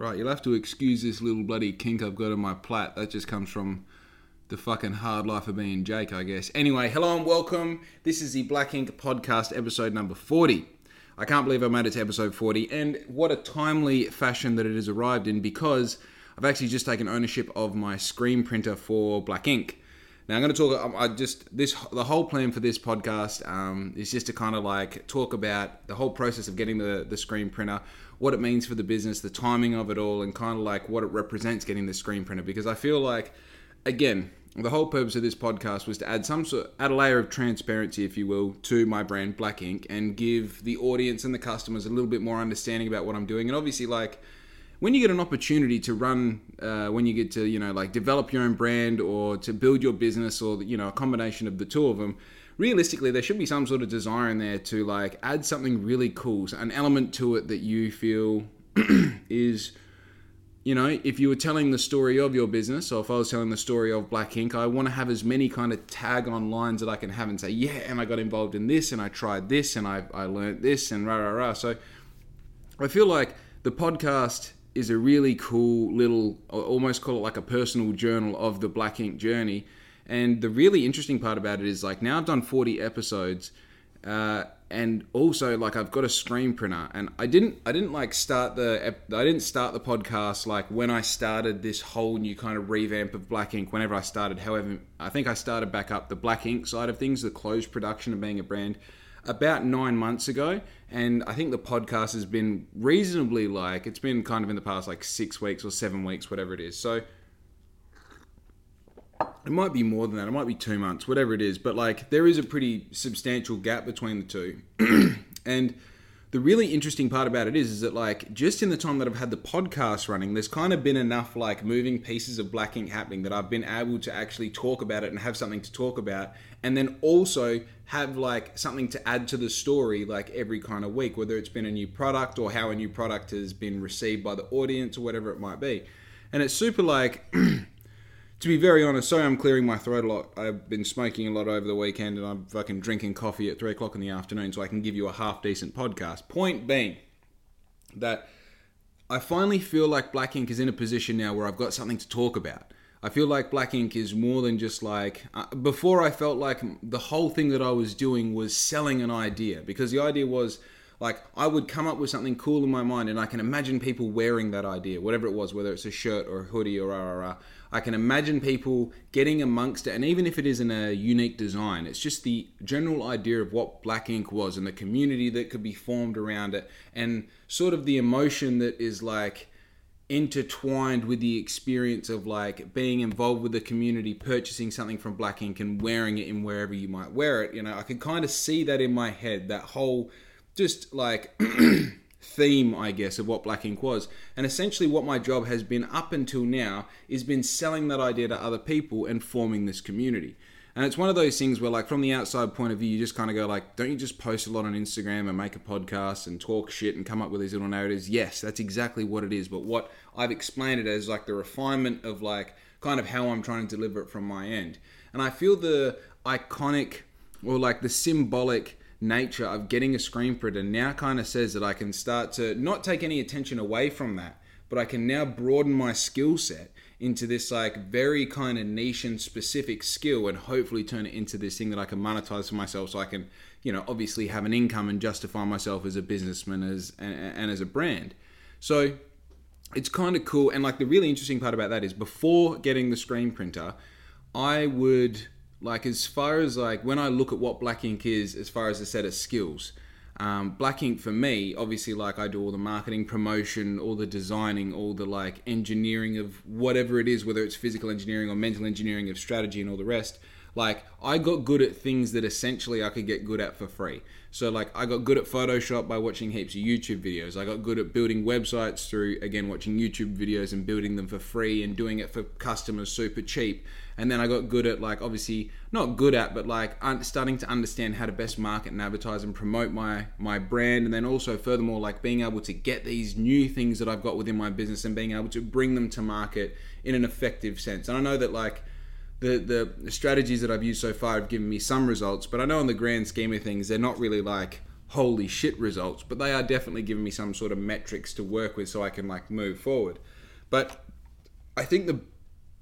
Right, you'll have to excuse this little bloody kink I've got on my plait. That just comes from the fucking hard life of being Jake, I guess. Anyway, hello and welcome. This is the Black Ink podcast, episode number 40. I can't believe I made it to episode 40, and what a timely fashion that it has arrived in because I've actually just taken ownership of my screen printer for Black Ink. Now I'm going to talk. um, I just this the whole plan for this podcast um, is just to kind of like talk about the whole process of getting the the screen printer, what it means for the business, the timing of it all, and kind of like what it represents getting the screen printer. Because I feel like, again, the whole purpose of this podcast was to add some sort, add a layer of transparency, if you will, to my brand Black Ink, and give the audience and the customers a little bit more understanding about what I'm doing, and obviously like when you get an opportunity to run uh, when you get to you know like develop your own brand or to build your business or you know a combination of the two of them realistically there should be some sort of desire in there to like add something really cool so an element to it that you feel is you know if you were telling the story of your business or if i was telling the story of black ink i want to have as many kind of tag on lines that i can have and say yeah and i got involved in this and i tried this and i, I learned this and rah rah rah. So I feel like the podcast is a really cool little, almost call it like a personal journal of the Black Ink journey. And the really interesting part about it is like now I've done 40 episodes, uh, and also like I've got a screen printer, and I didn't, I didn't like start the, I didn't start the podcast like when I started this whole new kind of revamp of Black Ink. Whenever I started, however, I think I started back up the Black Ink side of things, the closed production of being a brand about nine months ago and i think the podcast has been reasonably like it's been kind of in the past like six weeks or seven weeks whatever it is. So it might be more than that. It might be two months whatever it is. But like there is a pretty substantial gap between the two. And the really interesting part about it is is that like just in the time that I've had the podcast running, there's kind of been enough like moving pieces of black ink happening that I've been able to actually talk about it and have something to talk about, and then also have like something to add to the story like every kind of week, whether it's been a new product or how a new product has been received by the audience or whatever it might be. And it's super like to be very honest, sorry I'm clearing my throat a lot. I've been smoking a lot over the weekend and I'm fucking drinking coffee at three o'clock in the afternoon so I can give you a half decent podcast. Point being that I finally feel like Black Ink is in a position now where I've got something to talk about. I feel like Black Ink is more than just like. Uh, before, I felt like the whole thing that I was doing was selling an idea because the idea was like I would come up with something cool in my mind and I can imagine people wearing that idea, whatever it was, whether it's a shirt or a hoodie or rah, rah, rah. I can imagine people getting amongst it, and even if it isn't a unique design, it's just the general idea of what Black Ink was and the community that could be formed around it, and sort of the emotion that is like intertwined with the experience of like being involved with the community, purchasing something from Black Ink and wearing it in wherever you might wear it. You know, I can kind of see that in my head, that whole just like theme, I guess, of what Black Ink was. And essentially, what my job has been up until now is been selling that idea to other people and forming this community. And it's one of those things where, like, from the outside point of view, you just kind of go, like, don't you just post a lot on Instagram and make a podcast and talk shit and come up with these little narratives? Yes, that's exactly what it is. But what I've explained it as, like, the refinement of, like, kind of how I'm trying to deliver it from my end. And I feel the iconic or, like, the symbolic nature of getting a screen printer now kind of says that I can start to not take any attention away from that, but I can now broaden my skill set into this like very kind of niche and specific skill and hopefully turn it into this thing that I can monetize for myself so I can, you know, obviously have an income and justify myself as a businessman as and, and as a brand. So it's kind of cool and like the really interesting part about that is before getting the screen printer, I would like as far as like when I look at what Black Ink is, as far as a set of skills, um, Black Ink for me, obviously, like I do all the marketing, promotion, all the designing, all the like engineering of whatever it is, whether it's physical engineering or mental engineering of strategy and all the rest. Like I got good at things that essentially I could get good at for free. So like I got good at Photoshop by watching heaps of YouTube videos. I got good at building websites through again watching YouTube videos and building them for free and doing it for customers super cheap. And then I got good at like obviously not good at but like starting to understand how to best market and advertise and promote my my brand and then also furthermore like being able to get these new things that I've got within my business and being able to bring them to market in an effective sense. And I know that like the, the strategies that I've used so far have given me some results, but I know in the grand scheme of things, they're not really like holy shit results, but they are definitely giving me some sort of metrics to work with so I can like move forward. But I think the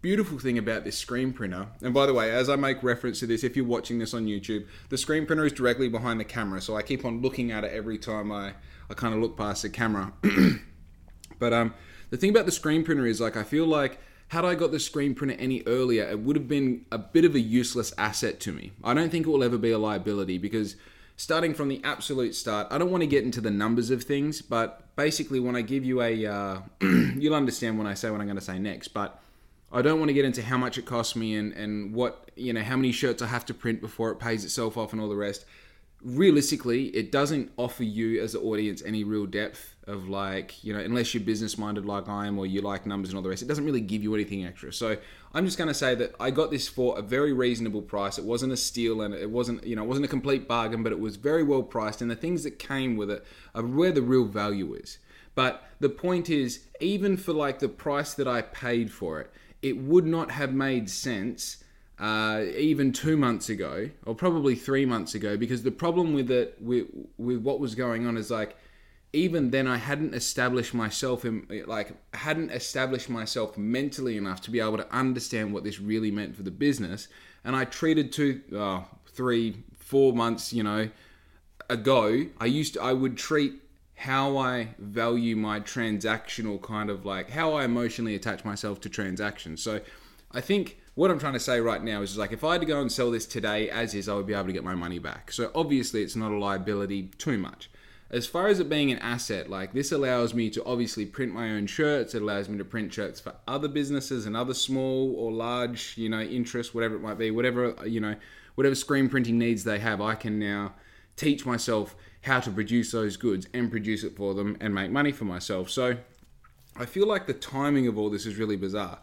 beautiful thing about this screen printer, and by the way, as I make reference to this, if you're watching this on YouTube, the screen printer is directly behind the camera, so I keep on looking at it every time I, I kind of look past the camera. but um, the thing about the screen printer is like I feel like had I got the screen printer any earlier, it would have been a bit of a useless asset to me. I don't think it will ever be a liability because starting from the absolute start, I don't want to get into the numbers of things, but basically, when I give you a, uh, you'll understand when I say what I'm going to say next, but I don't want to get into how much it costs me and, and what, you know, how many shirts I have to print before it pays itself off and all the rest realistically, it doesn't offer you as an audience any real depth of like, you know, unless you're business minded like I am or you like numbers and all the rest, it doesn't really give you anything extra. So I'm just going to say that I got this for a very reasonable price. It wasn't a steal and it wasn't, you know, it wasn't a complete bargain, but it was very well priced. And the things that came with it are where the real value is. But the point is, even for like the price that I paid for it, it would not have made sense uh, even two months ago, or probably three months ago, because the problem with it, with, with what was going on, is like, even then, I hadn't established myself in, like, hadn't established myself mentally enough to be able to understand what this really meant for the business. And I treated two, oh, three, four months, you know, ago, I used to, I would treat how I value my transactional kind of like how I emotionally attach myself to transactions. So I think what I'm trying to say right now is like if I had to go and sell this today as is, I would be able to get my money back. So obviously, it's not a liability too much. As far as it being an asset, like this allows me to obviously print my own shirts. It allows me to print shirts for other businesses and other small or large, you know, interests, whatever it might be, whatever you know, whatever screen printing needs they have. I can now teach myself how to produce those goods and produce it for them and make money for myself. So I feel like the timing of all this is really bizarre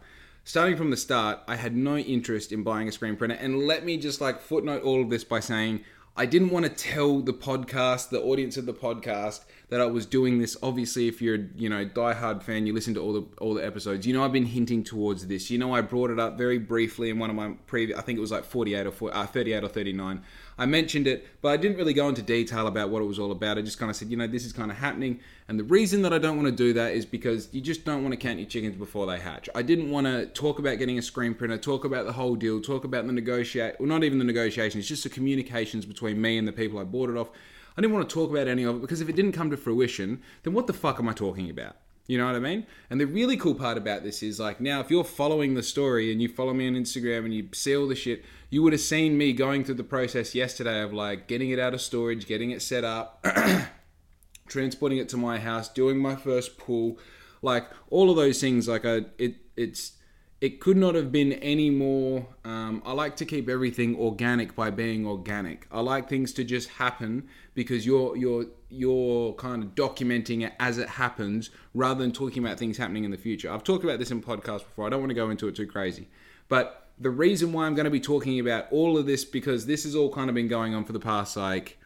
starting from the start, I had no interest in buying a screen printer. And let me just like footnote all of this by saying I didn't want to tell the podcast, the audience of the podcast, that I was doing this. Obviously, if you're you know diehard fan, you listen to all the all the episodes. You know I've been hinting towards this. You know I brought it up very briefly in one of my previous. I think it was like 48 or 40, uh, 38 or 39. I mentioned it, but I didn't really go into detail about what it was all about. I just kind of said, you know, this is kind of happening. And the reason that I don't want to do that is because you just don't want to count your chickens before they hatch. I didn't want to talk about getting a screen printer, talk about the whole deal, talk about the negotiate, well, not even the negotiations, just the communications between me and the people I bought it off. I didn't want to talk about any of it because if it didn't come to fruition, then what the fuck am I talking about? You know what I mean? And the really cool part about this is like now, if you're following the story and you follow me on Instagram and you see all the shit, you would have seen me going through the process yesterday of like getting it out of storage, getting it set up, transporting it to my house, doing my first pull, like all of those things. Like I, it, it's it could not have been any more. Um, I like to keep everything organic by being organic. I like things to just happen because you're you're you're kind of documenting it as it happens rather than talking about things happening in the future. I've talked about this in podcasts before. I don't want to go into it too crazy, but the reason why I'm going to be talking about all of this because this has all kind of been going on for the past like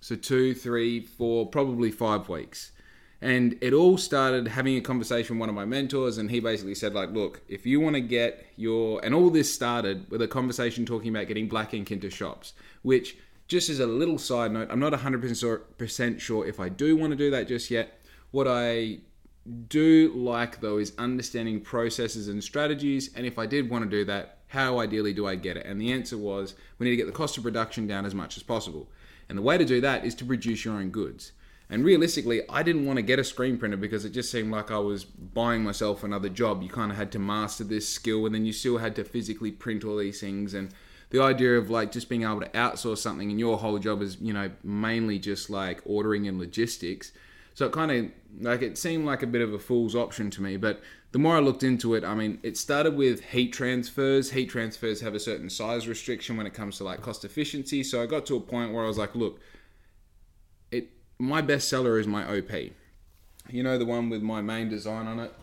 so two, three, four, probably five weeks. And it all started having a conversation with one of my mentors, and he basically said, like, look, if you want to get your and all this started with a conversation talking about getting black ink into shops, which just as a little side note, I'm not 100% sure if I do want to do that just yet. What I do like though is understanding processes and strategies, and if I did want to do that, how ideally do I get it? And the answer was we need to get the cost of production down as much as possible. And the way to do that is to produce your own goods. And realistically, I didn't want to get a screen printer because it just seemed like I was buying myself another job. You kind of had to master this skill and then you still had to physically print all these things. And the idea of like just being able to outsource something and your whole job is, you know, mainly just like ordering and logistics. So it kind of like it seemed like a bit of a fool's option to me. But the more I looked into it, I mean, it started with heat transfers. Heat transfers have a certain size restriction when it comes to like cost efficiency. So I got to a point where I was like, look, it my best seller is my OP. You know the one with my main design on it.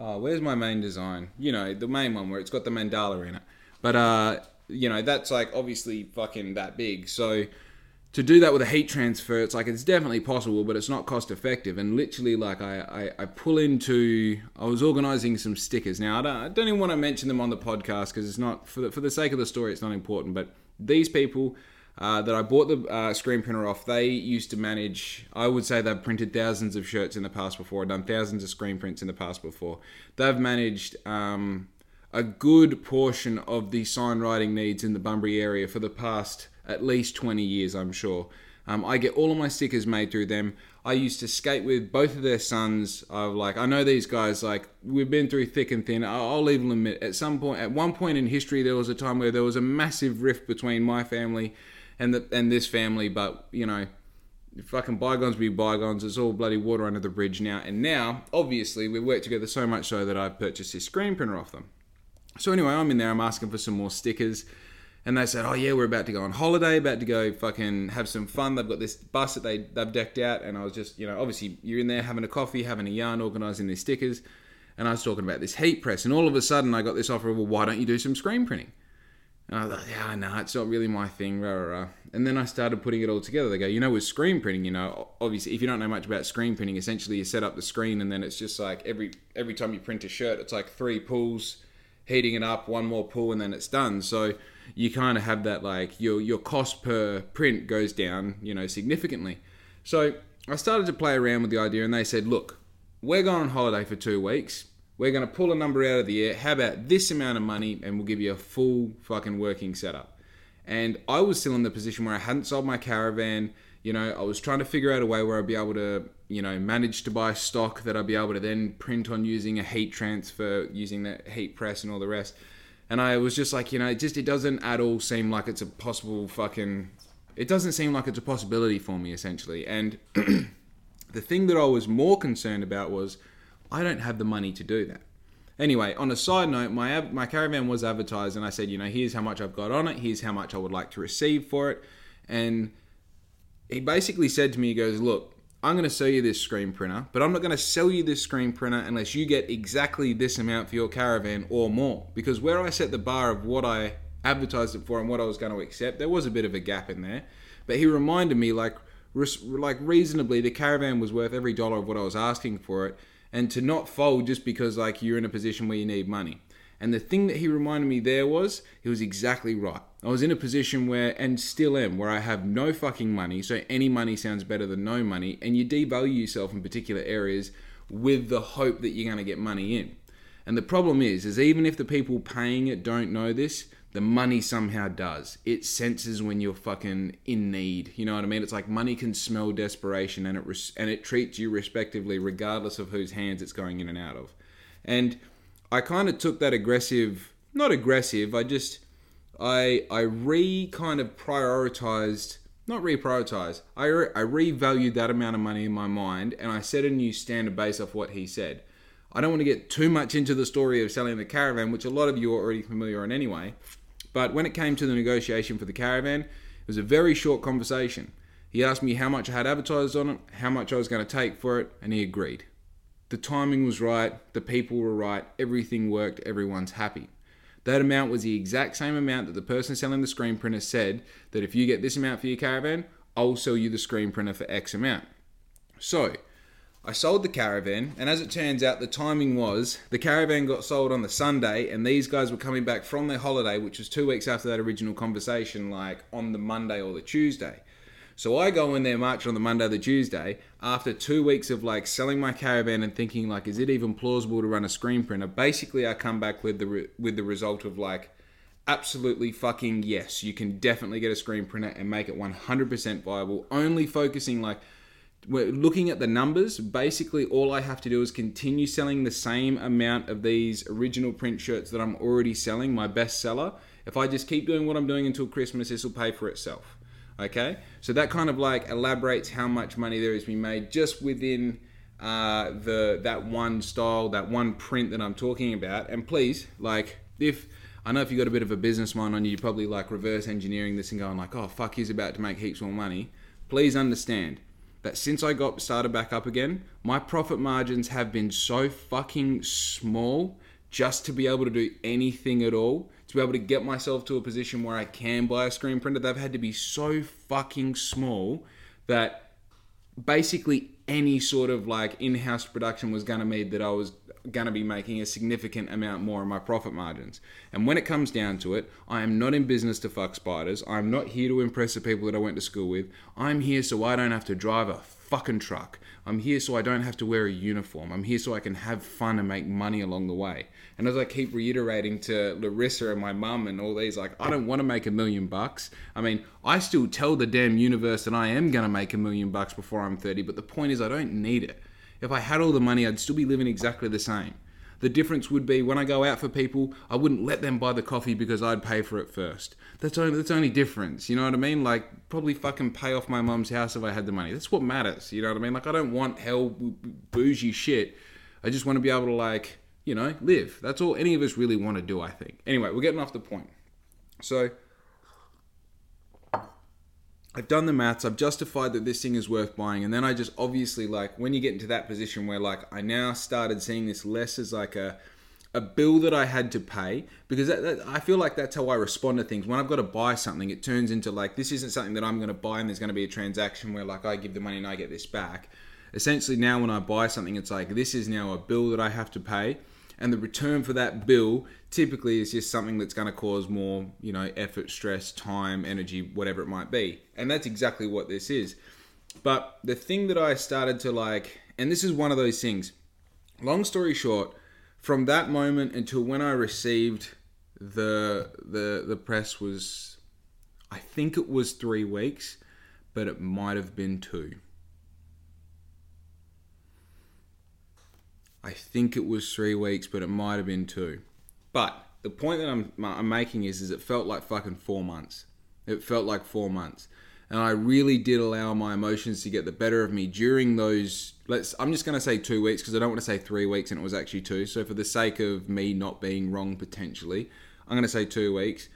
oh, where's my main design? You know the main one where it's got the mandala in it. But uh, you know that's like obviously fucking that big. So to do that with a heat transfer, it's like it's definitely possible, but it's not cost effective. And literally, like I, I, I pull into, I was organizing some stickers. Now I don't, I don't even want to mention them on the podcast because it's not for the, for the sake of the story, it's not important. But these people uh, that I bought the uh, screen printer off, they used to manage. I would say they've printed thousands of shirts in the past before, done thousands of screen prints in the past before. They've managed um, a good portion of the sign writing needs in the Bunbury area for the past at least 20 years, I'm sure. Um, I get all of my stickers made through them. I used to skate with both of their sons. Of like, I know these guys. Like, we've been through thick and thin. I'll, even admit, at some point, at one point in history, there was a time where there was a massive rift between my family and the and this family. But you know, fucking bygones be bygones. It's all bloody water under the bridge now. And now, obviously, we work together so much so that I've purchased this screen printer off them. So anyway, I'm in there. I'm asking for some more stickers. And they said, "Oh yeah, we're about to go on holiday, about to go fucking have some fun. They've got this bus that they they've decked out." And I was just, you know, obviously you're in there having a coffee, having a yarn, organising these stickers. And I was talking about this heat press, and all of a sudden I got this offer of, "Well, why don't you do some screen printing?" And I was like, "Yeah, no, it's not really my thing." Rah, rah, rah. And then I started putting it all together. They go, "You know, with screen printing, you know, obviously if you don't know much about screen printing, essentially you set up the screen, and then it's just like every every time you print a shirt, it's like three pulls." heating it up, one more pull, and then it's done. So you kind of have that like your your cost per print goes down, you know, significantly. So I started to play around with the idea, and they said, look, we're going on holiday for two weeks. We're going to pull a number out of the air. How about this amount of money, and we'll give you a full fucking working setup. And I was still in the position where I hadn't sold my caravan. You know, I was trying to figure out a way where I'd be able to, you know, manage to buy stock that I'd be able to then print on using a heat transfer, using that heat press and all the rest. And I was just like, you know, it just it doesn't at all seem like it's a possible fucking. It doesn't seem like it's a possibility for me essentially. And the thing that I was more concerned about was I don't have the money to do that. Anyway, on a side note, my my caravan was advertised, and I said, you know, here's how much I've got on it. Here's how much I would like to receive for it, and he basically said to me, he goes, look, I'm going to sell you this screen printer, but I'm not going to sell you this screen printer unless you get exactly this amount for your caravan or more. Because where I set the bar of what I advertised it for and what I was going to accept, there was a bit of a gap in there. But he reminded me, like, like reasonably, the caravan was worth every dollar of what I was asking for it, and to not fold just because like you're in a position where you need money. And the thing that he reminded me there was, he was exactly right. I was in a position where, and still am, where I have no fucking money, so any money sounds better than no money, and you devalue yourself in particular areas with the hope that you're going to get money in. And the problem is, is even if the people paying it don't know this, the money somehow does. It senses when you're fucking in need. You know what I mean? It's like money can smell desperation, and it res- and it treats you respectively, regardless of whose hands it's going in and out of. And I kind of took that aggressive, not aggressive. I just I I re kind of prioritized, not reprioritized. I re, I revalued that amount of money in my mind, and I set a new standard based off what he said. I don't want to get too much into the story of selling the caravan, which a lot of you are already familiar on anyway. But when it came to the negotiation for the caravan, it was a very short conversation. He asked me how much I had advertised on it, how much I was going to take for it, and he agreed. The timing was right, the people were right, everything worked, everyone's happy. That amount was the exact same amount that the person selling the screen printer said that if you get this amount for your caravan, I'll sell you the screen printer for X amount. So, I sold the caravan, and as it turns out, the timing was the caravan got sold on the Sunday, and these guys were coming back from their holiday, which was two weeks after that original conversation, like on the Monday or the Tuesday. So I go in there March on the Monday, the Tuesday, after two weeks of like selling my caravan and thinking like, is it even plausible to run a screen printer? Basically, I come back with the re- with the result of like, absolutely fucking yes, you can definitely get a screen printer and make it 100% viable. Only focusing like we're looking at the numbers. Basically, all I have to do is continue selling the same amount of these original print shirts that I'm already selling, my best seller. If I just keep doing what I'm doing until Christmas, this will pay for itself. Okay, so that kind of like elaborates how much money there is being made just within uh, the that one style, that one print that I'm talking about. And please, like, if I know if you got a bit of a business mind on you, you're probably like reverse engineering this and going like, oh fuck, he's about to make heaps more money. Please understand that since I got started back up again, my profit margins have been so fucking small just to be able to do anything at all to be able to get myself to a position where I can buy a screen printer, they've had to be so fucking small that basically any sort of like in-house production was going to mean that I was going to be making a significant amount more in my profit margins. And when it comes down to it, I am not in business to fuck spiders. I'm not here to impress the people that I went to school with. I'm here so I don't have to drive a fucking truck. I'm here so I don't have to wear a uniform. I'm here so I can have fun and make money along the way. And as I keep reiterating to Larissa and my mum and all these, like, I don't want to make a million bucks. I mean, I still tell the damn universe that I am going to make a million bucks before I'm 30, but the point is, I don't need it. If I had all the money, I'd still be living exactly the same. The difference would be when I go out for people, I wouldn't let them buy the coffee because I'd pay for it first. That's only that's only difference. You know what I mean? Like probably fucking pay off my mum's house if I had the money. That's what matters. You know what I mean? Like I don't want hell bougie shit. I just want to be able to like you know live. That's all any of us really want to do. I think. Anyway, we're getting off the point. So I've done the maths, I've justified that this thing is worth buying, and then I just obviously like when you get into that position where like I now started seeing this less as like a a bill that I had to pay because that, that, I feel like that's how I respond to things. When I've got to buy something, it turns into like this isn't something that I'm going to buy, and there's going to be a transaction where like I give the money and I get this back. Essentially, now when I buy something, it's like this is now a bill that I have to pay, and the return for that bill typically is just something that's going to cause more, you know, effort, stress, time, energy, whatever it might be. And that's exactly what this is. But the thing that I started to like, and this is one of those things, long story short, from that moment until when I received the the the press was I think it was 3 weeks, but it might have been 2. I think it was three weeks, but it might have been two. But the point that I'm, I'm making is, is it felt like fucking four months. It felt like four months, and I really did allow my emotions to get the better of me during those. Let's. I'm just to say two weeks because I don't want to say three weeks, and it was actually two. So for the sake of me not being wrong potentially, I'm to say two weeks.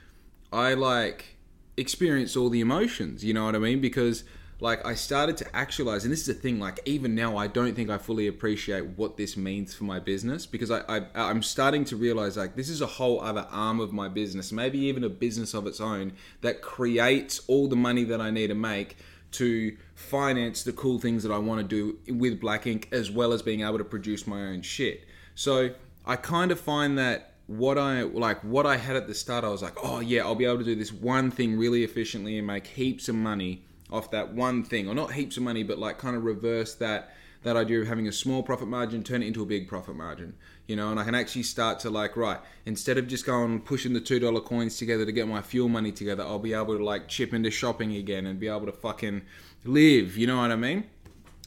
I like experienced all the emotions. You know what I mean? Because like I started to actualize, and this is a thing. Like even now, I don't think I fully appreciate what this means for my business because I, I I'm starting to realize like this is a whole other arm of my business, maybe even a business of its own that creates all the money that I need to make to finance the cool things that I want to do with Black Ink, as well as being able to produce my own shit. So I kind of find that what I like what I had at the start, I was like, oh yeah, I'll be able to do this one thing really efficiently and make heaps of money off that one thing, or not heaps of money, but like kind of reverse that that idea of having a small profit margin, turn it into a big profit margin. You know, and I can actually start to like, right, instead of just going pushing the two dollar coins together to get my fuel money together, I'll be able to like chip into shopping again and be able to fucking live. You know what I mean?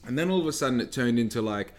And then all of a sudden it turned into like,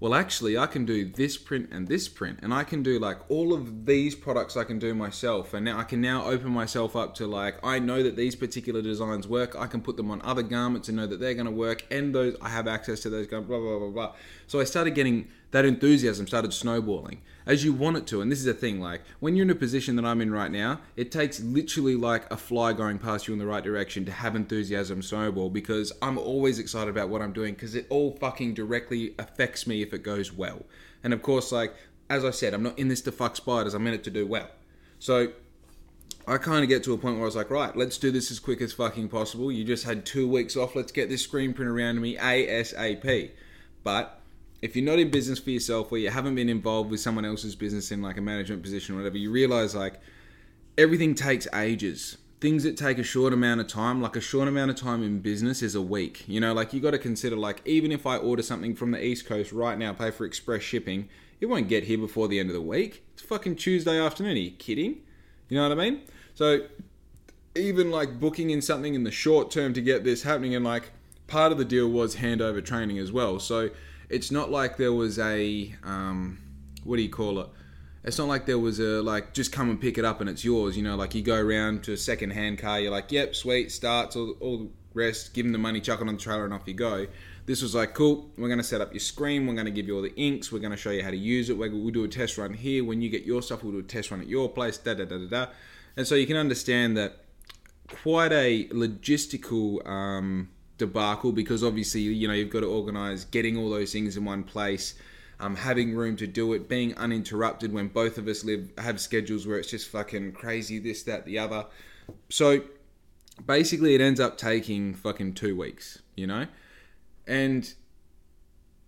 well, actually, I can do this print and this print, and I can do like all of these products I can do myself. And now I can now open myself up to like, I know that these particular designs work. I can put them on other garments and know that they're going to work, and those I have access to those blah, blah, blah, blah. So I started getting that enthusiasm started snowballing as you want it to. And this is a thing like, when you're in a position that I'm in right now, it takes literally like a fly going past you in the right direction to have enthusiasm snowball because I'm always excited about what I'm doing because it all fucking directly affects me if it goes well. And of course, like, as I said, I'm not in this to fuck spiders, I'm in it to do well. So I kind of get to a point where I was like, right, let's do this as quick as fucking possible. You just had two weeks off. Let's get this screen print around to me ASAP. But if you're not in business for yourself or you haven't been involved with someone else's business in like a management position or whatever, you realize like everything takes ages. Things that take a short amount of time, like a short amount of time in business is a week. You know, like you got to consider like even if I order something from the East Coast right now, pay for express shipping, it won't get here before the end of the week. It's fucking Tuesday afternoon. Are you kidding? You know what I mean? So even like booking in something in the short term to get this happening and like part of the deal was handover training as well. So it's not like there was a um, what do you call it? It's not like there was a like just come and pick it up and it's yours. You know, like you go around to a second hand car, you're like, yep, sweet, starts all, all the rest, give them the money, chuck it on the trailer, and off you go. This was like, cool, we're going to set up your screen, we're going to give you all the inks, we're going to show you how to use it, we'll do a test run here. When you get your stuff, we'll do a test run at your place, da da da da da. And so you can understand that quite a logistical um, debacle because obviously you know you've got to organize getting all those things in one place um, having room to do it being uninterrupted when both of us live have schedules where it's just fucking crazy this that the other so basically it ends up taking fucking two weeks you know and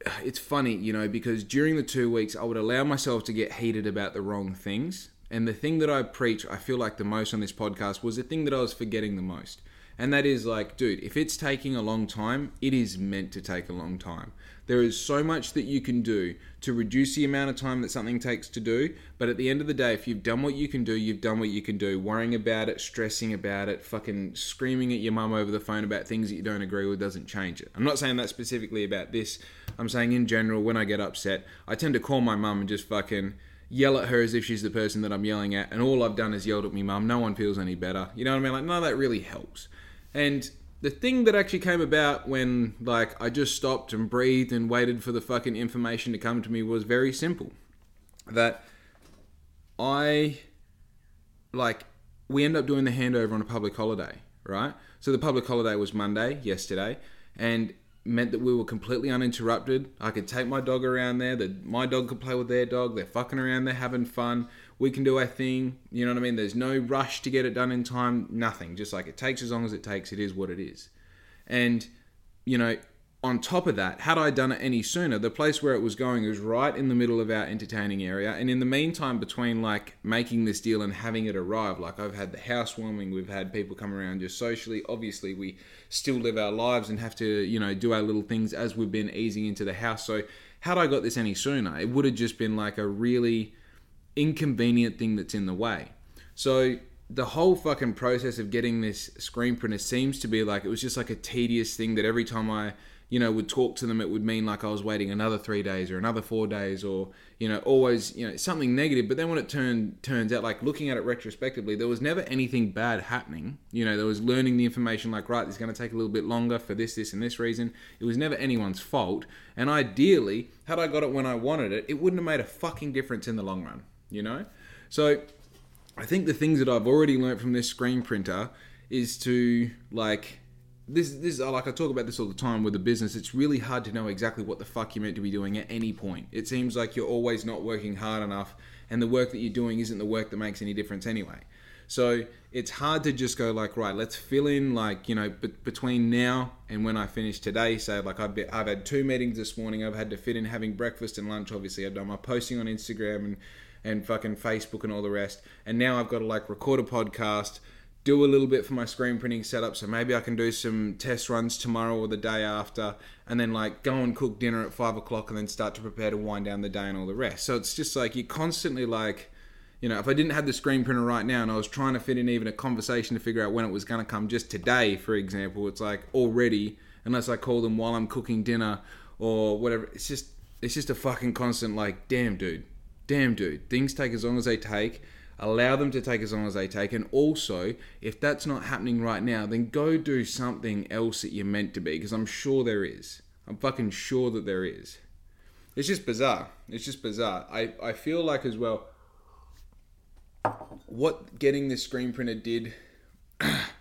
it's funny, you know, because during the two weeks, I would allow myself to get heated about the wrong things. And the thing that I preach, I feel like the most on this podcast was the thing that I was forgetting the most. And that is like, dude, if it's taking a long time, it is meant to take a long time. There is so much that you can do to reduce the amount of time that something takes to do. But at the end of the day, if you've done what you can do, you've done what you can do. Worrying about it, stressing about it, fucking screaming at your mum over the phone about things that you don't agree with doesn't change it. I'm not saying that specifically about this. I'm saying in general, when I get upset, I tend to call my mum and just fucking yell at her as if she's the person that I'm yelling at, and all I've done is yelled at me mum. No one feels any better. You know what I mean? Like, none of that really helps. And the thing that actually came about when like I just stopped and breathed and waited for the fucking information to come to me was very simple. That I like we end up doing the handover on a public holiday, right? So the public holiday was Monday, yesterday, and meant that we were completely uninterrupted. I could take my dog around there, that my dog could play with their dog, they're fucking around, they're having fun we can do our thing. You know what I mean? There's no rush to get it done in time. Nothing. Just like it takes as long as it takes. It is what it is. And you know, on top of that, had I done it any sooner, the place where it was going was right in the middle of our entertaining area. And in the meantime, between like making this deal and having it arrive, like I've had the housewarming, we've had people come around just socially. Obviously, we still live our lives and have to, you know, do our little things as we've been easing into the house. So, had I got this any sooner, it would have just been like a really inconvenient thing that's in the way. So the whole fucking process of getting this screen printer seems to be like it was just like a tedious thing that every time I, you know, would talk to them, it would mean like I was waiting another three days or another four days or you know always you know something negative. But then when it turned turns out like looking at it retrospectively, there was never anything bad happening. You know, there was learning the information like right, it's going to take a little bit longer for this, this, and this reason. It was never anyone's fault. And ideally, had I got it when I wanted it, it wouldn't have made a fucking difference in the long run you know? So I think the things that I've already learned from this screen printer is to like this this like I talk about this all the time with the business. It's really hard to know exactly what the fuck you're meant to be doing at any point. It seems like you're always not working hard enough and the work that you're doing isn't the work that makes any difference anyway. So it's hard to just go like, right, let's fill in like, you know, b- between now and when I finish today. So like I've, been, I've had two meetings this morning. I've had to fit in having breakfast and lunch. Obviously I've done my posting on Instagram and and fucking Facebook and all the rest. And now I've got to like record a podcast, do a little bit for my screen printing setup. So maybe I can do some test runs tomorrow or the day after, and then like go and cook dinner at five o'clock and then start to prepare to wind down the day and all the rest. So it's just like you're constantly like, you know, if I didn't have the screen printer right now and I was trying to fit in even a conversation to figure out when it was going to come just today, for example, it's like already, unless I call them while I'm cooking dinner or whatever, it's just, it's just a fucking constant like, damn, dude, damn, dude, things take as long as they take. Allow them to take as long as they take. And also, if that's not happening right now, then go do something else that you're meant to be, because I'm sure there is. I'm fucking sure that there is. It's just bizarre. It's just bizarre. I, I feel like, as well, what getting this screen printer did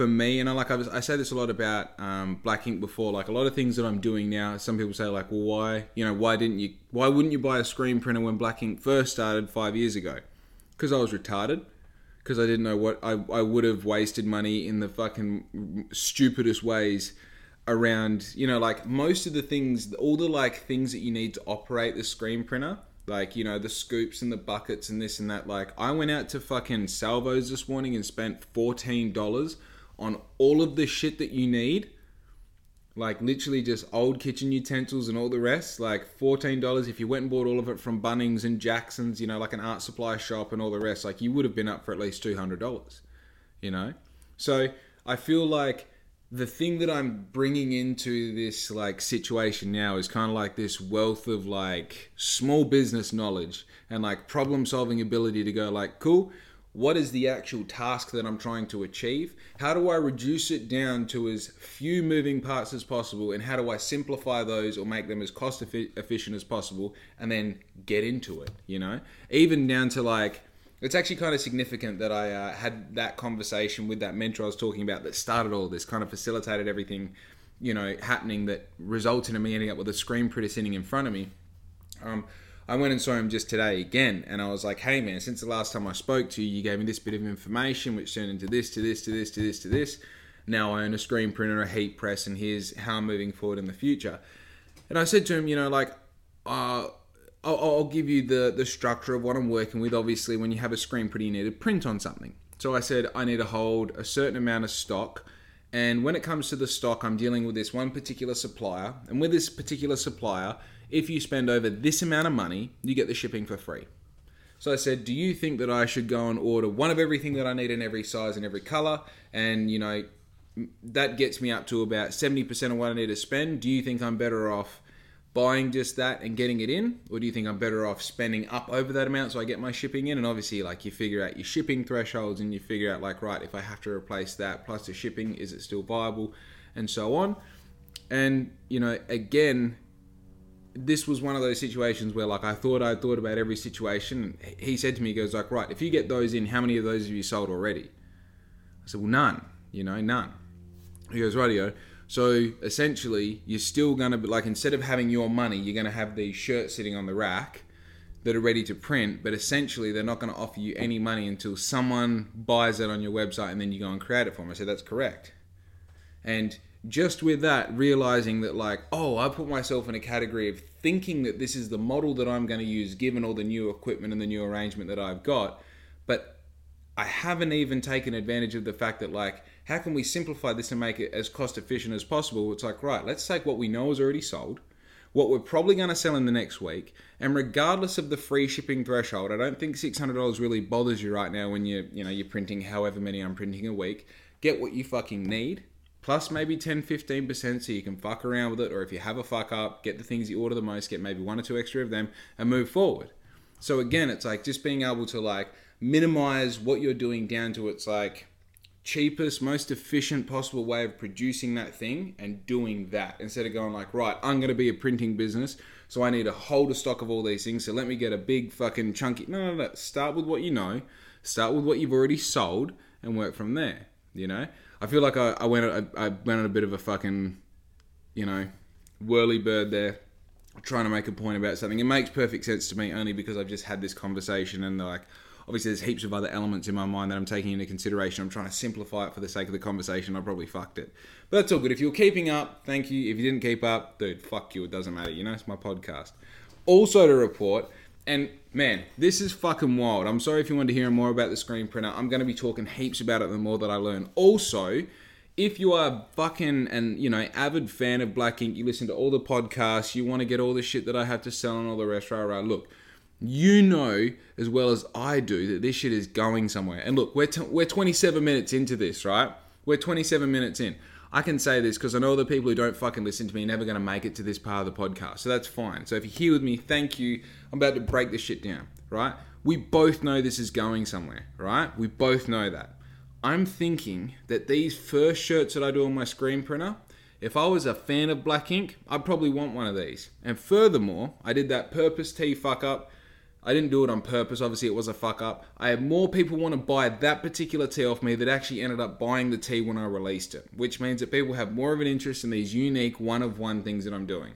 for me, and I like I, was, I say this a lot about um, Black Ink before. Like a lot of things that I'm doing now, some people say like, well, why you know why didn't you why wouldn't you buy a screen printer when Black Ink first started five years ago? Because I was retarded. Because I didn't know what I I would have wasted money in the fucking stupidest ways around you know like most of the things all the like things that you need to operate the screen printer like you know the scoops and the buckets and this and that like i went out to fucking salvos this morning and spent $14 on all of the shit that you need like literally just old kitchen utensils and all the rest like $14 if you went and bought all of it from bunnings and jacksons you know like an art supply shop and all the rest like you would have been up for at least $200 you know? So i feel like the thing that i'm bringing into this like situation now is kind of like this wealth of like small business knowledge and like problem solving ability to go like cool what is the actual task that I'm trying to achieve? How do I reduce it down to as few moving parts as possible? And how do I simplify those or make them as cost efficient as possible and then get into it? You know, even down to like, it's actually kind of significant that I uh, had that conversation with that mentor I was talking about that started all this, kind of facilitated everything, you know, happening that resulted in me ending up with a screen printer sitting in front of me. Um, I went and saw him just today again, and I was like, "Hey, man, since the last time I spoke to you, you gave me this bit of information, which turned into this, to this, to this, to this, to this. Now I own a screen printer, a heat press, and here's how I'm moving forward in the future." And I said to him, you know, like, uh, I'll, I'll give you the the structure of what I'm working with. Obviously, when you have a screen printer, you need to print on something. So I said I need to hold a certain amount of stock. And when it comes to the stock, I'm dealing with this one particular supplier. And with this particular supplier, if you spend over this amount of money, you get the shipping for free. So I said, Do you think that I should go and order one of everything that I need in every size and every color? And, you know, that gets me up to about 70% of what I need to spend. Do you think I'm better off buying just that and getting it in or do you think i'm better off spending up over that amount so i get my shipping in and obviously like you figure out your shipping thresholds and you figure out like right if i have to replace that plus the shipping is it still viable and so on and you know again this was one of those situations where like i thought i thought about every situation he said to me he goes like right if you get those in how many of those have you sold already i said well none you know none he goes radio so essentially, you're still to be like, instead of having your money, you're to have these shirts sitting on the rack that are ready to print, but essentially they're not going to offer you any money until someone buys it on your website and then you go and create it for them. I said, that's correct. And just with that, realizing that, like, oh, I put myself in a category of thinking that this is the model that I'm going to use given all the new equipment and the new arrangement that I've got, but I haven't even taken advantage of the fact that, like, how can we simplify this and make it as cost efficient as possible? It's like, right, let's take what we know is already sold, what we're probably going to sell in the next week, and regardless of the free shipping threshold, I don't think $600 really bothers you right now when you're, you know you're printing however many I'm printing a week. Get what you fucking need, plus maybe 10 15% so you can fuck around with it, or if you have a fuck up, get the things you order the most, get maybe one or two extra of them, and move forward. So again, it's like just being able to like minimize what you're doing down to it's like cheapest, most efficient possible way of producing that thing and doing that instead of going like, right, I'm going to be a printing business, so I need to hold a stock of all these things. So let me get a big fucking chunky. No, no, no. Start with what you know. Start with what you've already sold and work from there. You know, I feel like I, I went I, I went on a bit of a fucking, you know, whirly bird there trying to make a point about something. It makes perfect sense to me only because I've just had this conversation and like obviously there's heaps of other elements in my mind that I'm taking into consideration. I'm trying to simplify it for the sake of the conversation. I probably fucked it. But that's all good. If you're keeping up, thank you. If you didn't keep up, dude, fuck you. It doesn't matter. You know, it's my podcast. Also to report, and man, this is fucking wild. I'm sorry if you want to hear more about the screen printer. I'm going to be talking heaps about it the more that I learn. Also, if you are fucking and you know avid fan of Black Ink, you listen to all the podcasts, you want to get all the shit that I have to sell and all the rest. Right, right. Look, you know as well as I do that this shit is going somewhere. And look, we're, t- we're 27 minutes into this, right? We're 27 minutes in. I can say this because I know the people who don't fucking listen to me are never going to make it to this part of the podcast. So that's fine. So if you're here with me, thank you. I'm about to break this shit down, right? We both know this is going somewhere, right? We both know that. I'm thinking that these first shirts that I do on my screen printer, if I was a fan of black ink, I'd probably want one of these. And furthermore, I did that purpose tee fuck up I didn't do it on purpose. Obviously, it was a fuck up. I had more people want to buy that particular tee off me that actually ended up buying the tee when I released it, which means that people have more of an interest in these unique one of one things that I'm doing.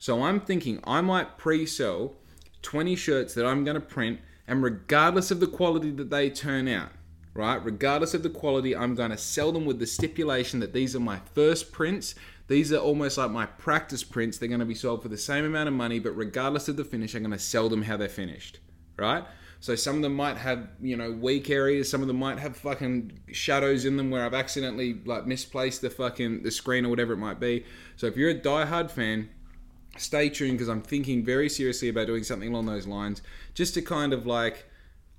So I'm thinking I might pre sell 20 shirts that I'm going to print, and regardless of the quality that they turn out, right, regardless of the quality, I'm going to sell them with the stipulation that these are my first prints these are almost like my practice prints. They're going to be sold for the same amount of money, but regardless of the finish, I'm going to sell them how they're finished, right? So some of them might have, you know, weak areas. Some of them might have fucking shadows in them where I've accidentally like misplaced the fucking the screen or whatever it might be. So if you're a die-hard fan, stay tuned because I'm thinking very seriously about doing something along those lines, just to kind of like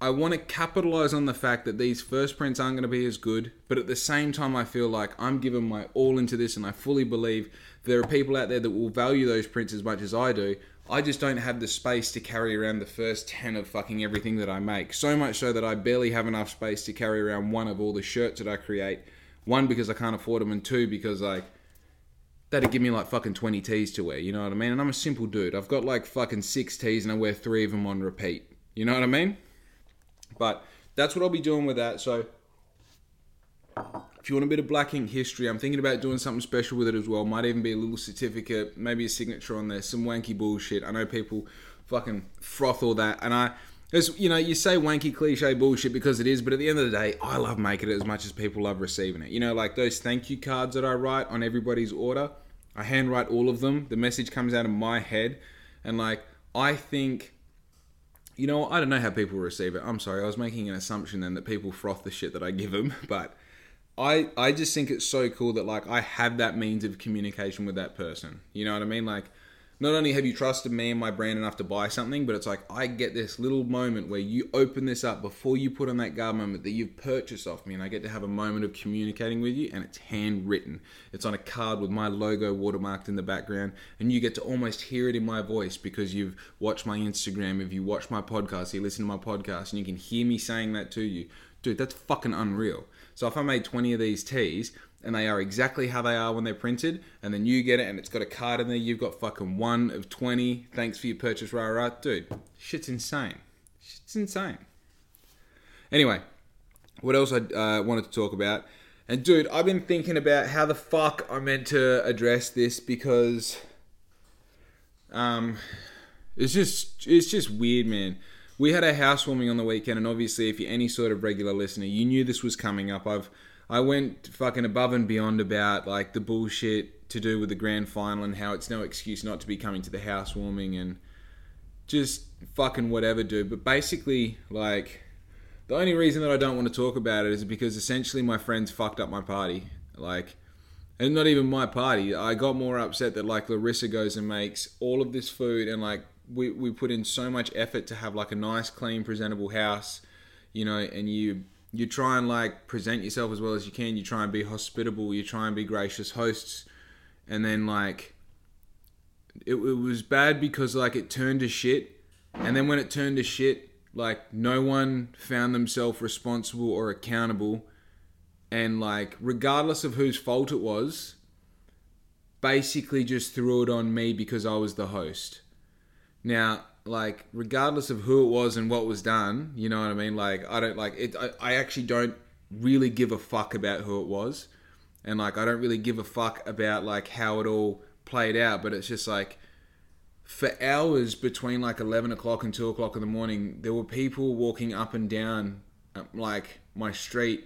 I want to capitalize on the fact that these first prints aren't going to be as good, but at the same time, I feel like I'm giving my all into this, and I fully believe there are people out there that will value those prints as much as I do. I just don't have the space to carry around the first 10 of fucking everything that I make. So much so that I barely have enough space to carry around one of all the shirts that I create. One, because I can't afford them, and two, because like that'd give me like fucking 20 tees to wear, you know what I mean? And I'm a simple dude. I've got like fucking six tees and I wear three of them on repeat. You know what I mean? But that's what I'll be doing with that. So if you want a bit of black ink history, I'm thinking about doing something special with it as well. Might even be a little certificate, maybe a signature on there, some wanky bullshit. I know people fucking froth all that, and I. As you know, you say wanky cliche bullshit because it is, but at the end of the day, I love making it as much as people love receiving it. You know, like those thank you cards that I write on everybody's order. I handwrite all of them. The message comes out of my head, and like I think, you know, I don't know how people receive it. I'm sorry, I was making an assumption then that people froth the shit that I give them, but I I just think it's so cool that like I have that means of communication with that person. You know what I mean? Like not only have you trusted me and my brand enough to buy something, but it's like I get this little moment where you open this up before you put on that guard moment that you've purchased off me, and I get to have a moment of communicating with you, and it's handwritten. It's on a card with my logo watermarked in the background, and you get to almost hear it in my voice because you've watched my Instagram, if you watch my podcast, you listen to my podcast, and you can hear me saying that to you. Dude, that's fucking unreal. So if I made 20 of these tees, and they are exactly how they are when they're printed, and then you get it and it's got a card in there, you've got fucking one of 20. Thanks for your purchase, rah rah. Dude, shit's insane. Shit's insane. Anyway, what else I uh, wanted to talk about? And dude, I've been thinking about how the fuck I meant to address this because um it's just it's just weird, man. We had a housewarming on the weekend and obviously if you're any sort of regular listener, you knew this was coming up. I've I went fucking above and beyond about like the bullshit to do with the grand final and how it's no excuse not to be coming to the housewarming and just fucking whatever, dude. But basically, like, the only reason that I don't want to talk about it is because essentially my friends fucked up my party. Like, and not even my party. I got more upset that like Larissa goes and makes all of this food and like we, we put in so much effort to have like a nice, clean, presentable house, you know, and you you try and like present yourself as well as you can. You try and be hospitable. You try and be gracious hosts, and then like it, it was bad because like it turned to shit, and then when it turned to shit, like no one found themselves responsible or accountable, and like regardless of whose fault it was, basically just threw it on me because I was the host. Now like regardless of who it was and what was done you know what i mean? Like i don't like it I, I, actually don't really give a fuck about who it was. And like i don't really give a fuck about like how it all played out but it's just like for hours between like 11 o'clock and 2 o'clock in the morning there were people walking up and down um, like my street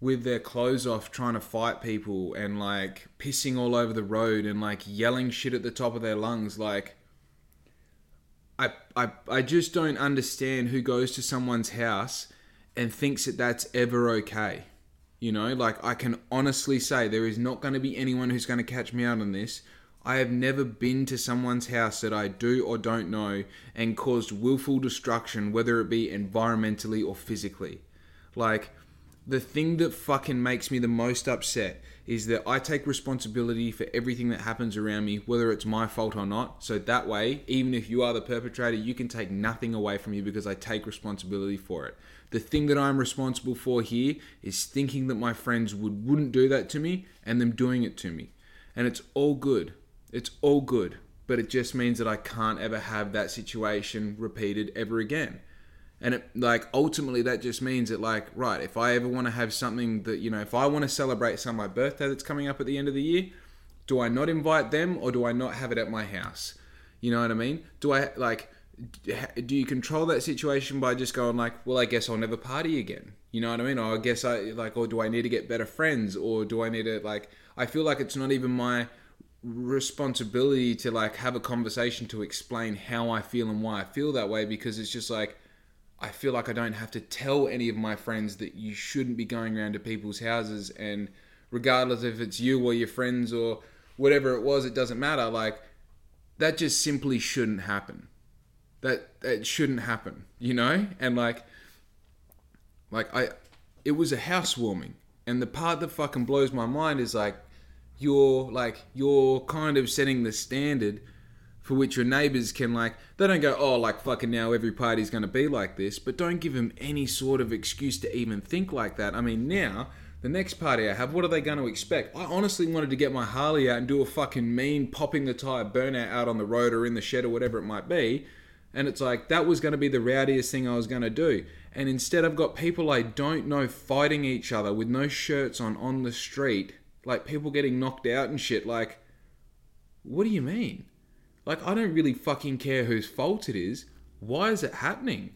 with their clothes off trying to fight people and like pissing all over the road and like yelling shit at the top of their lungs like I, I, I just don't understand who goes to someone's house and thinks that that's ever okay. You know, like I can honestly say there is not going to be anyone who's going to catch me out on this. I have never been to someone's house that I do or don't know and caused willful destruction, whether it be environmentally or physically. Like, the thing that fucking makes me the most upset is that I take responsibility for everything that happens around me, whether it's my fault or not. So that way, even if you are the perpetrator, you can take nothing away from you because I take responsibility for it. The thing that I'm responsible for here is thinking that my friends would wouldn't do that to me and them doing it to me. And it's all good. It's all good. But it just means that I can't ever have that situation repeated ever again and it like ultimately that just means that like right if i ever want to have something that you know if i want to celebrate some my birthday that's coming up at the end of the year do i not invite them or do i not have it at my house? You know what i mean? Do i like do you control that situation by just going like well i guess i'll never party again? You know what i mean? Or i guess i like or do i need to get better friends? Or do i need to like i feel like it's not even my responsibility to like have a conversation to explain how i feel and why i feel that way because it's just like I feel like I don't have to tell any of my friends that you shouldn't be going around to people's houses and regardless if it's you or your friends or whatever it was, it doesn't matter. Like that just simply shouldn't happen. That that shouldn't happen, you know? And like like I it was a housewarming. And the part that fucking blows my mind is like you're like you're kind of setting the standard for which your neighbors can like they don't go oh like fucking now every party's going to be like this but don't give them any sort of excuse to even think like that. I mean now the next party i have what are they going to expect? I honestly wanted to get my harley out and do a fucking mean popping the tire burnout out on the road or in the shed or whatever it might be and it's like that was going to be the rowdiest thing i was going to do. And instead i've got people i don't know fighting each other with no shirts on on the street like people getting knocked out and shit like what do you mean like, I don't really fucking care whose fault it is. Why is it happening?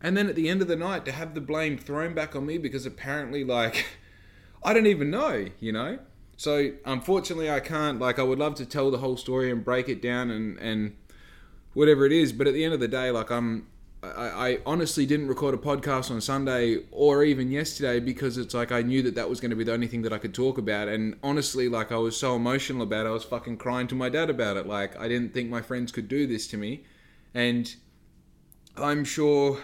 And then at the end of the night, to have the blame thrown back on me because apparently, like, I don't even know, you know? So unfortunately, I can't. Like, I would love to tell the whole story and break it down and and whatever it is. But at the end of the day, like I'm. I, I honestly didn't record a podcast on Sunday or even yesterday because it's like I knew that that was going to be the only thing that I could talk about. And honestly, like I was so emotional about it, I was fucking crying to my dad about it. Like I didn't think my friends could do this to me. And I'm sure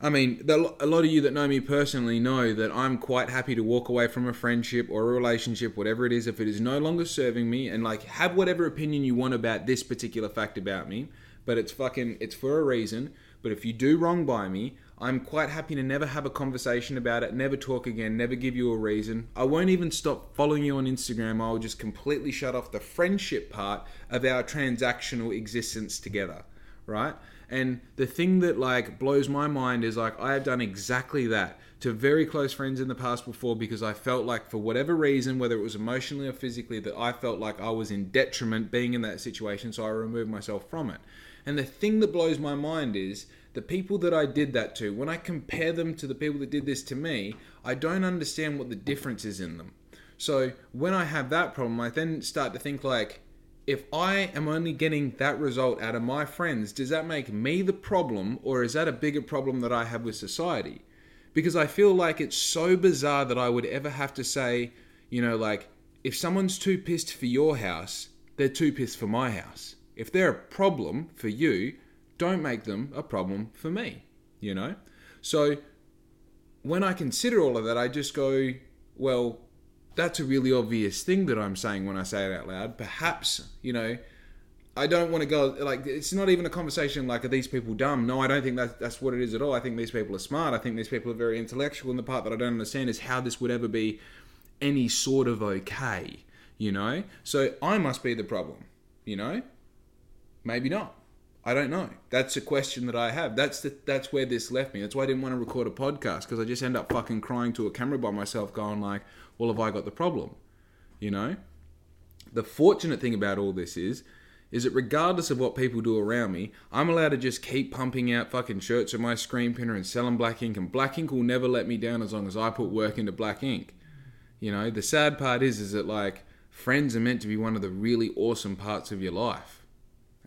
I mean, a lot of you that know me personally know that I'm quite happy to walk away from a friendship or a relationship, whatever it is, if it is no longer serving me, and like have whatever opinion you want about this particular fact about me, but it's fucking, it's for a reason. But if you do wrong by me, I'm quite happy to never have a conversation about it, never talk again, never give you a reason. I won't even stop following you on Instagram. I'll just completely shut off the friendship part of our transactional existence together, right? And the thing that like blows my mind is like I have done exactly that to very close friends in the past before because I felt like for whatever reason, whether it was emotionally or physically, that I felt like I was in detriment being in that situation, so I removed myself from it. And the thing that blows my mind is the people that I did that to, when I compare them to the people that did this to me, I don't understand what the difference is in them. So when I have that problem, I then start to think like, if I am only getting that result out of my friends, does that make me the problem or is that a bigger problem that I have with society? Because I feel like it's so bizarre that I would ever have to say, you know, like, if someone's too pissed for your house, they're too pissed for my house. If they're a problem for you, don't make them a problem for me, you know? So when I consider all of that, I just go, well, that's a really obvious thing that I'm saying when I say it out loud. Perhaps, you know, I don't want to go like it's not even a conversation like are these people dumb? No, I don't think that's that's what it is at all. I think these people are smart. I think these people are very intellectual. And the part that I don't understand is how this would ever be any sort of okay, you know? So I must be the problem, you know? Maybe not. I don't know. That's a question that I have. That's the, that's where this left me. That's why I didn't want to record a podcast because I just end up fucking crying to a camera by myself, going like, "Well, have I got the problem?" You know. The fortunate thing about all this is, is that regardless of what people do around me, I'm allowed to just keep pumping out fucking shirts of my screen printer and selling black ink, and black ink will never let me down as long as I put work into black ink. You know. The sad part is, is that like friends are meant to be one of the really awesome parts of your life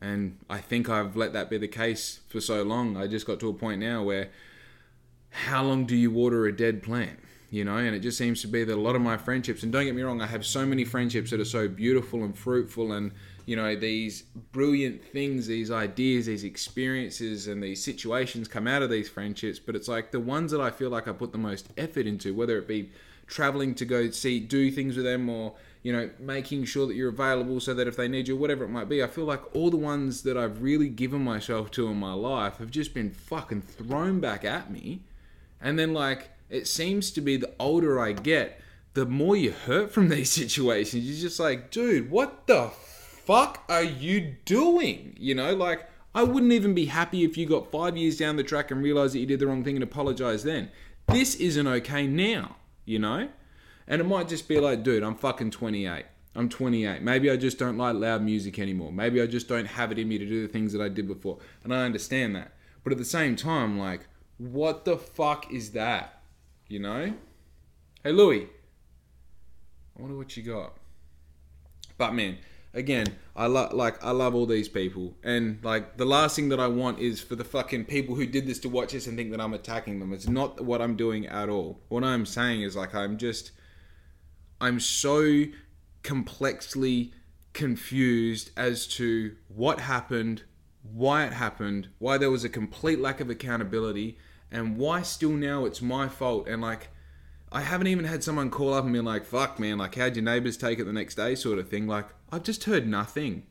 and I think I've let that be the case for so long. I just got to a point now where how long do you water a dead plant? You know, and it just seems to be that a lot of my friendships, and don't get me wrong, I have so many friendships that are so beautiful and fruitful, and you know, these brilliant things, these ideas, these experiences, and these situations come out of these friendships. But it's like the ones that I feel like I put the most effort into, whether it be traveling to go see, do things with them, or you know, making sure that you're available so that if they need you, whatever it might be. I feel like all the ones that I've really given myself to in my life have just been fucking thrown back at me. And then, like, it seems to be the older I get, the more you hurt from these situations. You're just like, dude, what the fuck are you doing? You know, like, I wouldn't even be happy if you got five years down the track and realized that you did the wrong thing and apologize then. This isn't okay now, you know? And it might just be like, dude, I'm fucking 28. I'm 28. Maybe I just don't like loud music anymore. Maybe I just don't have it in me to do the things that I did before. And I understand that. But at the same time, like, what the fuck is that? You know? Hey, Louis. I wonder what you got. But man, again, I love like I love all these people, and like the last thing that I want is for the fucking people who did this to watch this and think that I'm attacking them. It's not what I'm doing at all. What I'm saying is like I'm just I'm so complexly confused as to what happened, why it happened, why there was a complete lack of accountability, and why still now it's my fault. And like, I haven't even had someone call up and be like, fuck, man, like, how'd your neighbors take it the next day, sort of thing. Like, I've just heard nothing.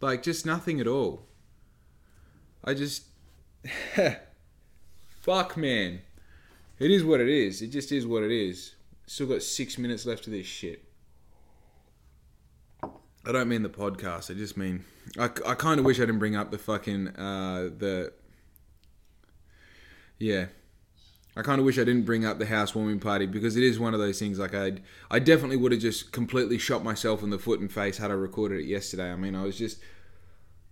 Like, just nothing at all. I just. fuck, man. It is what it is. It just is what it is. Still got six minutes left of this shit. I don't mean the podcast. I just mean I, I kind of wish I didn't bring up the fucking uh, the yeah. I kind of wish I didn't bring up the housewarming party because it is one of those things. Like I, I definitely would have just completely shot myself in the foot and face had I recorded it yesterday. I mean, I was just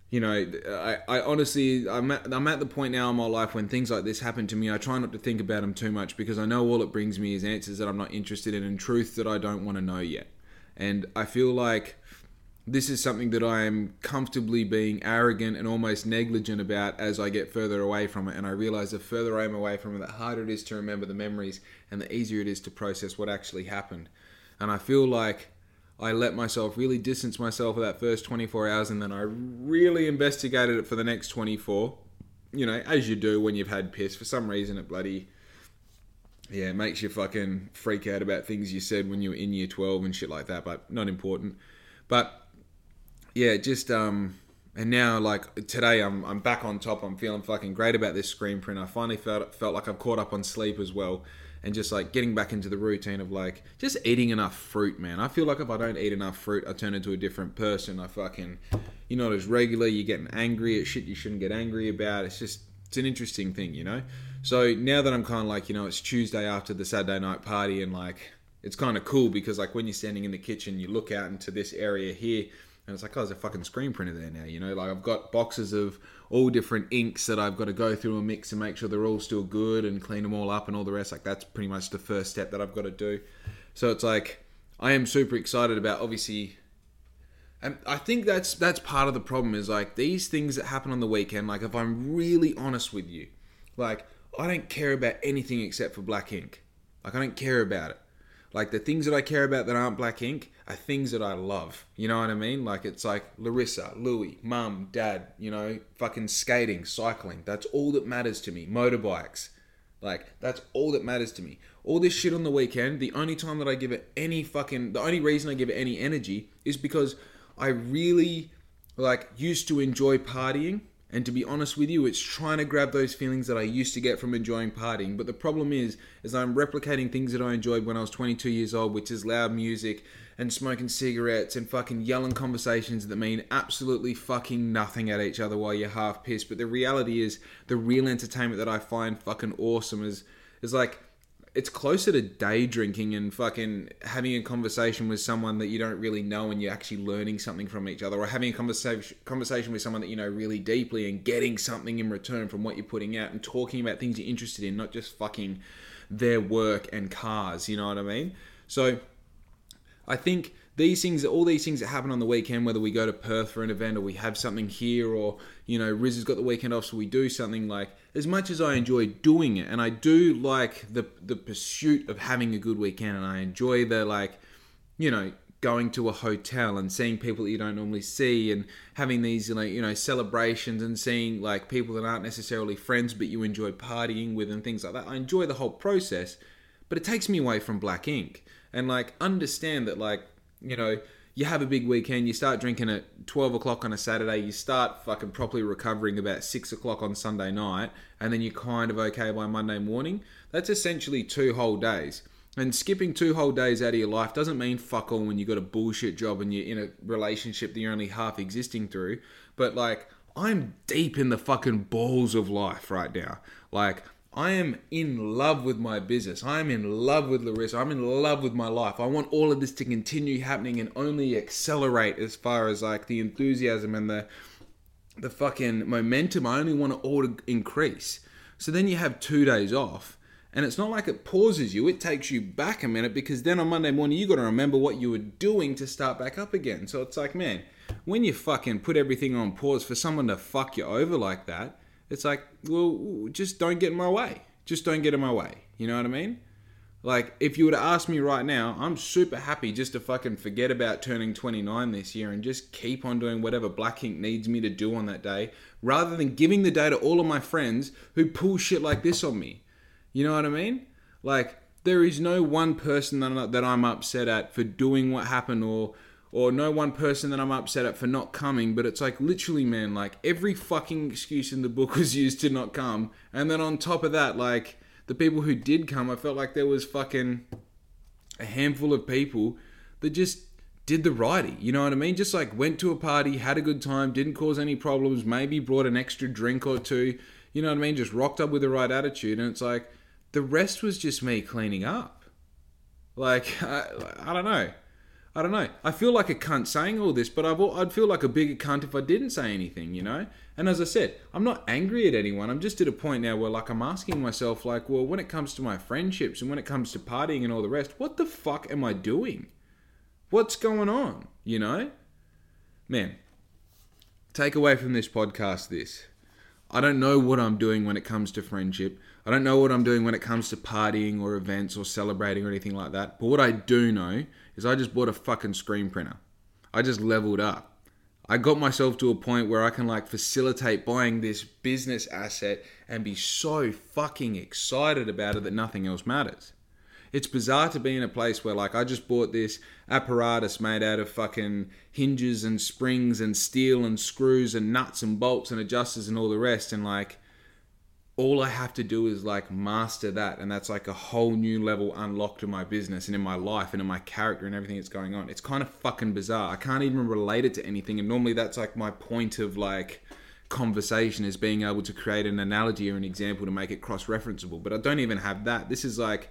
you know, I, I honestly, I'm at, I'm at the point now in my life when things like this happen to me, I try not to think about them too much because I know all it brings me is answers that I'm not interested in and truth that I don't want to know yet. And I feel like this is something that I am comfortably being arrogant and almost negligent about as I get further away from it. And I realize the further I am away from it, the harder it is to remember the memories and the easier it is to process what actually happened. And I feel like I let myself really distance myself for that first 24 hours and then I really investigated it for the next 24. You know, as you do when you've had piss. For some reason, it bloody. Yeah, it makes you fucking freak out about things you said when you were in year 12 and shit like that, but not important. But yeah, just. um and now, like today, I'm I'm back on top. I'm feeling fucking great about this screen print. I finally felt felt like I've caught up on sleep as well and just like getting back into the routine of like just eating enough fruit, man. I feel like if I don't eat enough fruit, I turn into a different person. I fucking, you're not as regular. You're getting angry at shit you shouldn't get angry about. It's just, it's an interesting thing, you know. So now that I'm kind of like, you know, it's Tuesday after the Saturday night party, and like, it's kind of cool because like when you're standing in the kitchen, you look out into this area here, and it's like, oh, there's a fucking screen printer there now, you know. Like I've got boxes of all different inks that I've got to go through and mix and make sure they're all still good and clean them all up and all the rest. Like that's pretty much the first step that I've got to do. So it's like I am super excited about obviously and I think that's that's part of the problem is like these things that happen on the weekend, like if I'm really honest with you, like I don't care about anything except for black ink. Like I don't care about it. Like the things that I care about that aren't black ink are things that I love. You know what I mean? Like it's like Larissa, Louie, mum, dad, you know, fucking skating, cycling. That's all that matters to me. Motorbikes. Like that's all that matters to me. All this shit on the weekend, the only time that I give it any fucking the only reason I give it any energy is because I really like used to enjoy partying and to be honest with you, it's trying to grab those feelings that I used to get from enjoying partying. But the problem is, is I'm replicating things that I enjoyed when I was 22 years old, which is loud music and smoking cigarettes and fucking yelling conversations that mean absolutely fucking nothing at each other while you're half pissed. But the reality is, the real entertainment that I find fucking awesome is is like it's closer to day drinking and fucking having a conversation with someone that you don't really know and you're actually learning something from each other or having a conversation conversation with someone that you know really deeply and getting something in return from what you're putting out and talking about things you're interested in not just fucking their work and cars you know what i mean so i think these things, all these things that happen on the weekend, whether we go to Perth for an event or we have something here, or you know, Riz has got the weekend off, so we do something like. As much as I enjoy doing it, and I do like the the pursuit of having a good weekend, and I enjoy the like, you know, going to a hotel and seeing people that you don't normally see, and having these like you know celebrations and seeing like people that aren't necessarily friends but you enjoy partying with and things like that. I enjoy the whole process, but it takes me away from Black Ink, and like understand that like you know, you have a big weekend, you start drinking at 12 o'clock on a Saturday, you start fucking properly recovering about 6 o'clock on Sunday night, and then you're kind of okay by Monday morning. That's essentially two whole days. And skipping two whole days out of your life doesn't mean fuck all when you've got a bullshit job and you're in a relationship that you're only half existing through. But like, I'm deep in the fucking balls of life right now. Like, I am in love with my business. I am in love with Larissa. I'm in love with my life. I want all of this to continue happening and only accelerate as far as like the enthusiasm and the the fucking momentum. I only want it all to increase. So then you have two days off, and it's not like it pauses you. It takes you back a minute because then on Monday morning you got to remember what you were doing to start back up again. So it's like, man, when you fucking put everything on pause for someone to fuck you over like that it's like, well, just don't get in my way. Just don't get in my way. You know what I mean? Like, if you were to ask me right now, I'm super happy just to fucking forget about turning 29 this year and just keep on doing whatever Black Ink needs me to do on that day, rather than giving the day to all of my friends who pull shit like this on me. You know what I mean? Like, there is no one person that I'm upset at for doing what happened or or no one person that I'm upset at for not coming, but it's like literally, man, like every fucking excuse in the book was used to not come. And then on top of that, like the people who did come, I felt like there was fucking a handful of people that just did the righty. You know what I mean? Just like went to a party, had a good time, didn't cause any problems, maybe brought an extra drink or two. You know what I mean? Just rocked up with the right attitude. And it's like the rest was just me cleaning up. Like, I, I don't know. I don't know. I feel like a cunt saying all this, but I've, I'd feel like a bigger cunt if I didn't say anything, you know? And as I said, I'm not angry at anyone. I'm just at a point now where, like, I'm asking myself, like, well, when it comes to my friendships and when it comes to partying and all the rest, what the fuck am I doing? What's going on, you know? Man, take away from this podcast this. I don't know what I'm doing when it comes to friendship. I don't know what I'm doing when it comes to partying or events or celebrating or anything like that. But what I do know is I just bought a fucking screen printer. I just leveled up. I got myself to a point where I can like facilitate buying this business asset and be so fucking excited about it that nothing else matters. It's bizarre to be in a place where like I just bought this apparatus made out of fucking hinges and springs and steel and screws and nuts and bolts and adjusters and all the rest and like all I have to do is like master that, and that's like a whole new level unlocked in my business and in my life and in my character and everything that's going on. It's kind of fucking bizarre. I can't even relate it to anything, and normally that's like my point of like conversation is being able to create an analogy or an example to make it cross referenceable. But I don't even have that. This is like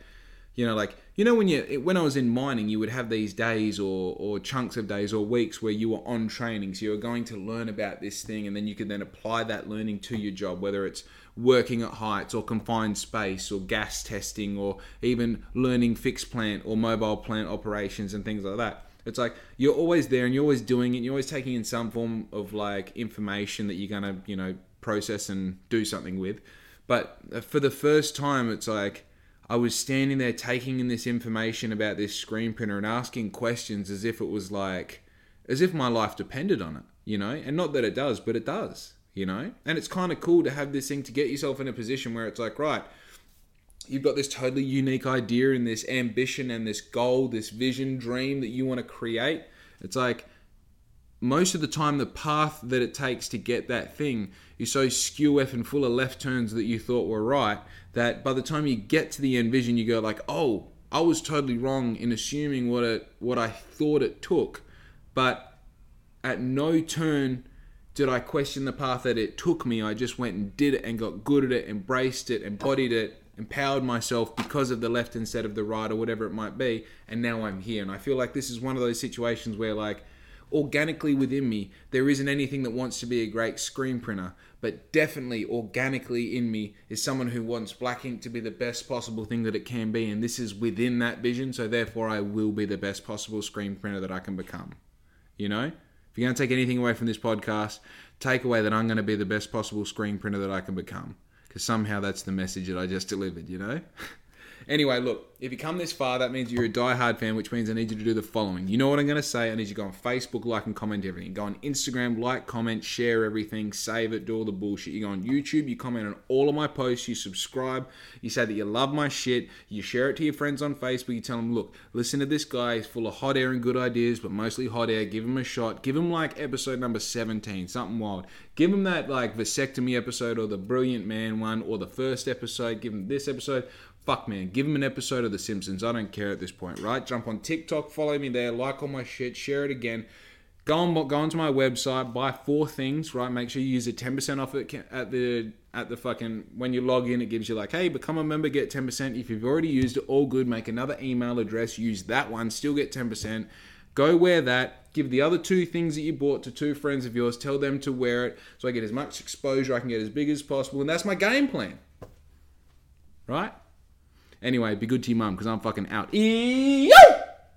you know, like you know when you when I was in mining, you would have these days or or chunks of days or weeks where you were on training, so you were going to learn about this thing, and then you could then apply that learning to your job, whether it's working at heights or confined space or gas testing or even learning fixed plant or mobile plant operations and things like that. It's like you're always there and you're always doing it. And You're always taking in some form of like information that you're gonna you know process and do something with. But uh, for the first time, it's like I was standing there taking in this information about this screen printer and asking questions as if it was like, as if my life depended on it, you know? And not that it does, but it does, you know? And it's kind of cool to have this thing to get yourself in a position where it's like, right, you've got this totally unique idea and this ambition and this goal, this vision, dream that you want to create. It's like, most of the time, the path that it takes to get that thing is so skew and full of left turns that you thought were right that by the time you get to the end vision, you go like, "Oh, I was totally wrong in assuming what it what I thought it took," but at no turn did I question the path that it took me. I just went and did it and got good at it, embraced it, embodied it, empowered myself because of the left instead of the right or whatever it might be, and now I'm here. And I feel like this is one of those situations where like organically within me, there isn't anything that wants to be a great screen printer, but definitely organically in me is someone who wants black ink to be the best possible thing that it can be, and this is within that vision, so therefore I will be the best possible screen printer that I can become. You know? If you're going to take anything away from this podcast, take away that I'm going to be the best possible screen printer that I can become. Because somehow that's the message that I just delivered, you know? Anyway, look, if you come this far, that means you're a die-hard fan, which means I need you to do the following. You know what I'm going to say? I need you to go on Facebook, like and comment everything. Go on Instagram, like, comment, share everything, save it, do all the bullshit. You go on YouTube, you comment on all of my posts, you subscribe, you say that you love my shit, you share it to your friends on Facebook, you tell them, look, listen to this guy, he's full of hot air and good ideas, but mostly hot air. Give him a shot. Give him like episode number 17, something wild. Give him that like vasectomy episode or the brilliant man one or the first episode. Give him this episode fuck man, give them an episode of The Simpsons. I don't care at this point, right? Jump on TikTok, follow me there, like all my shit, share it again. Go on, go onto my website, buy four things, right? Make sure you use a ten percent off at the at the fucking when you log in. It gives you like, hey, become a member, get ten percent. If you've already used it, all good. Make another email address, use that one, still get ten percent. Go wear that. Give the other two things that you bought to two friends of yours. Tell them to wear it so I get as much exposure. I can get as big as possible, and that's my game plan. Right? Anyway, be good to your mum because I'm fucking out. E-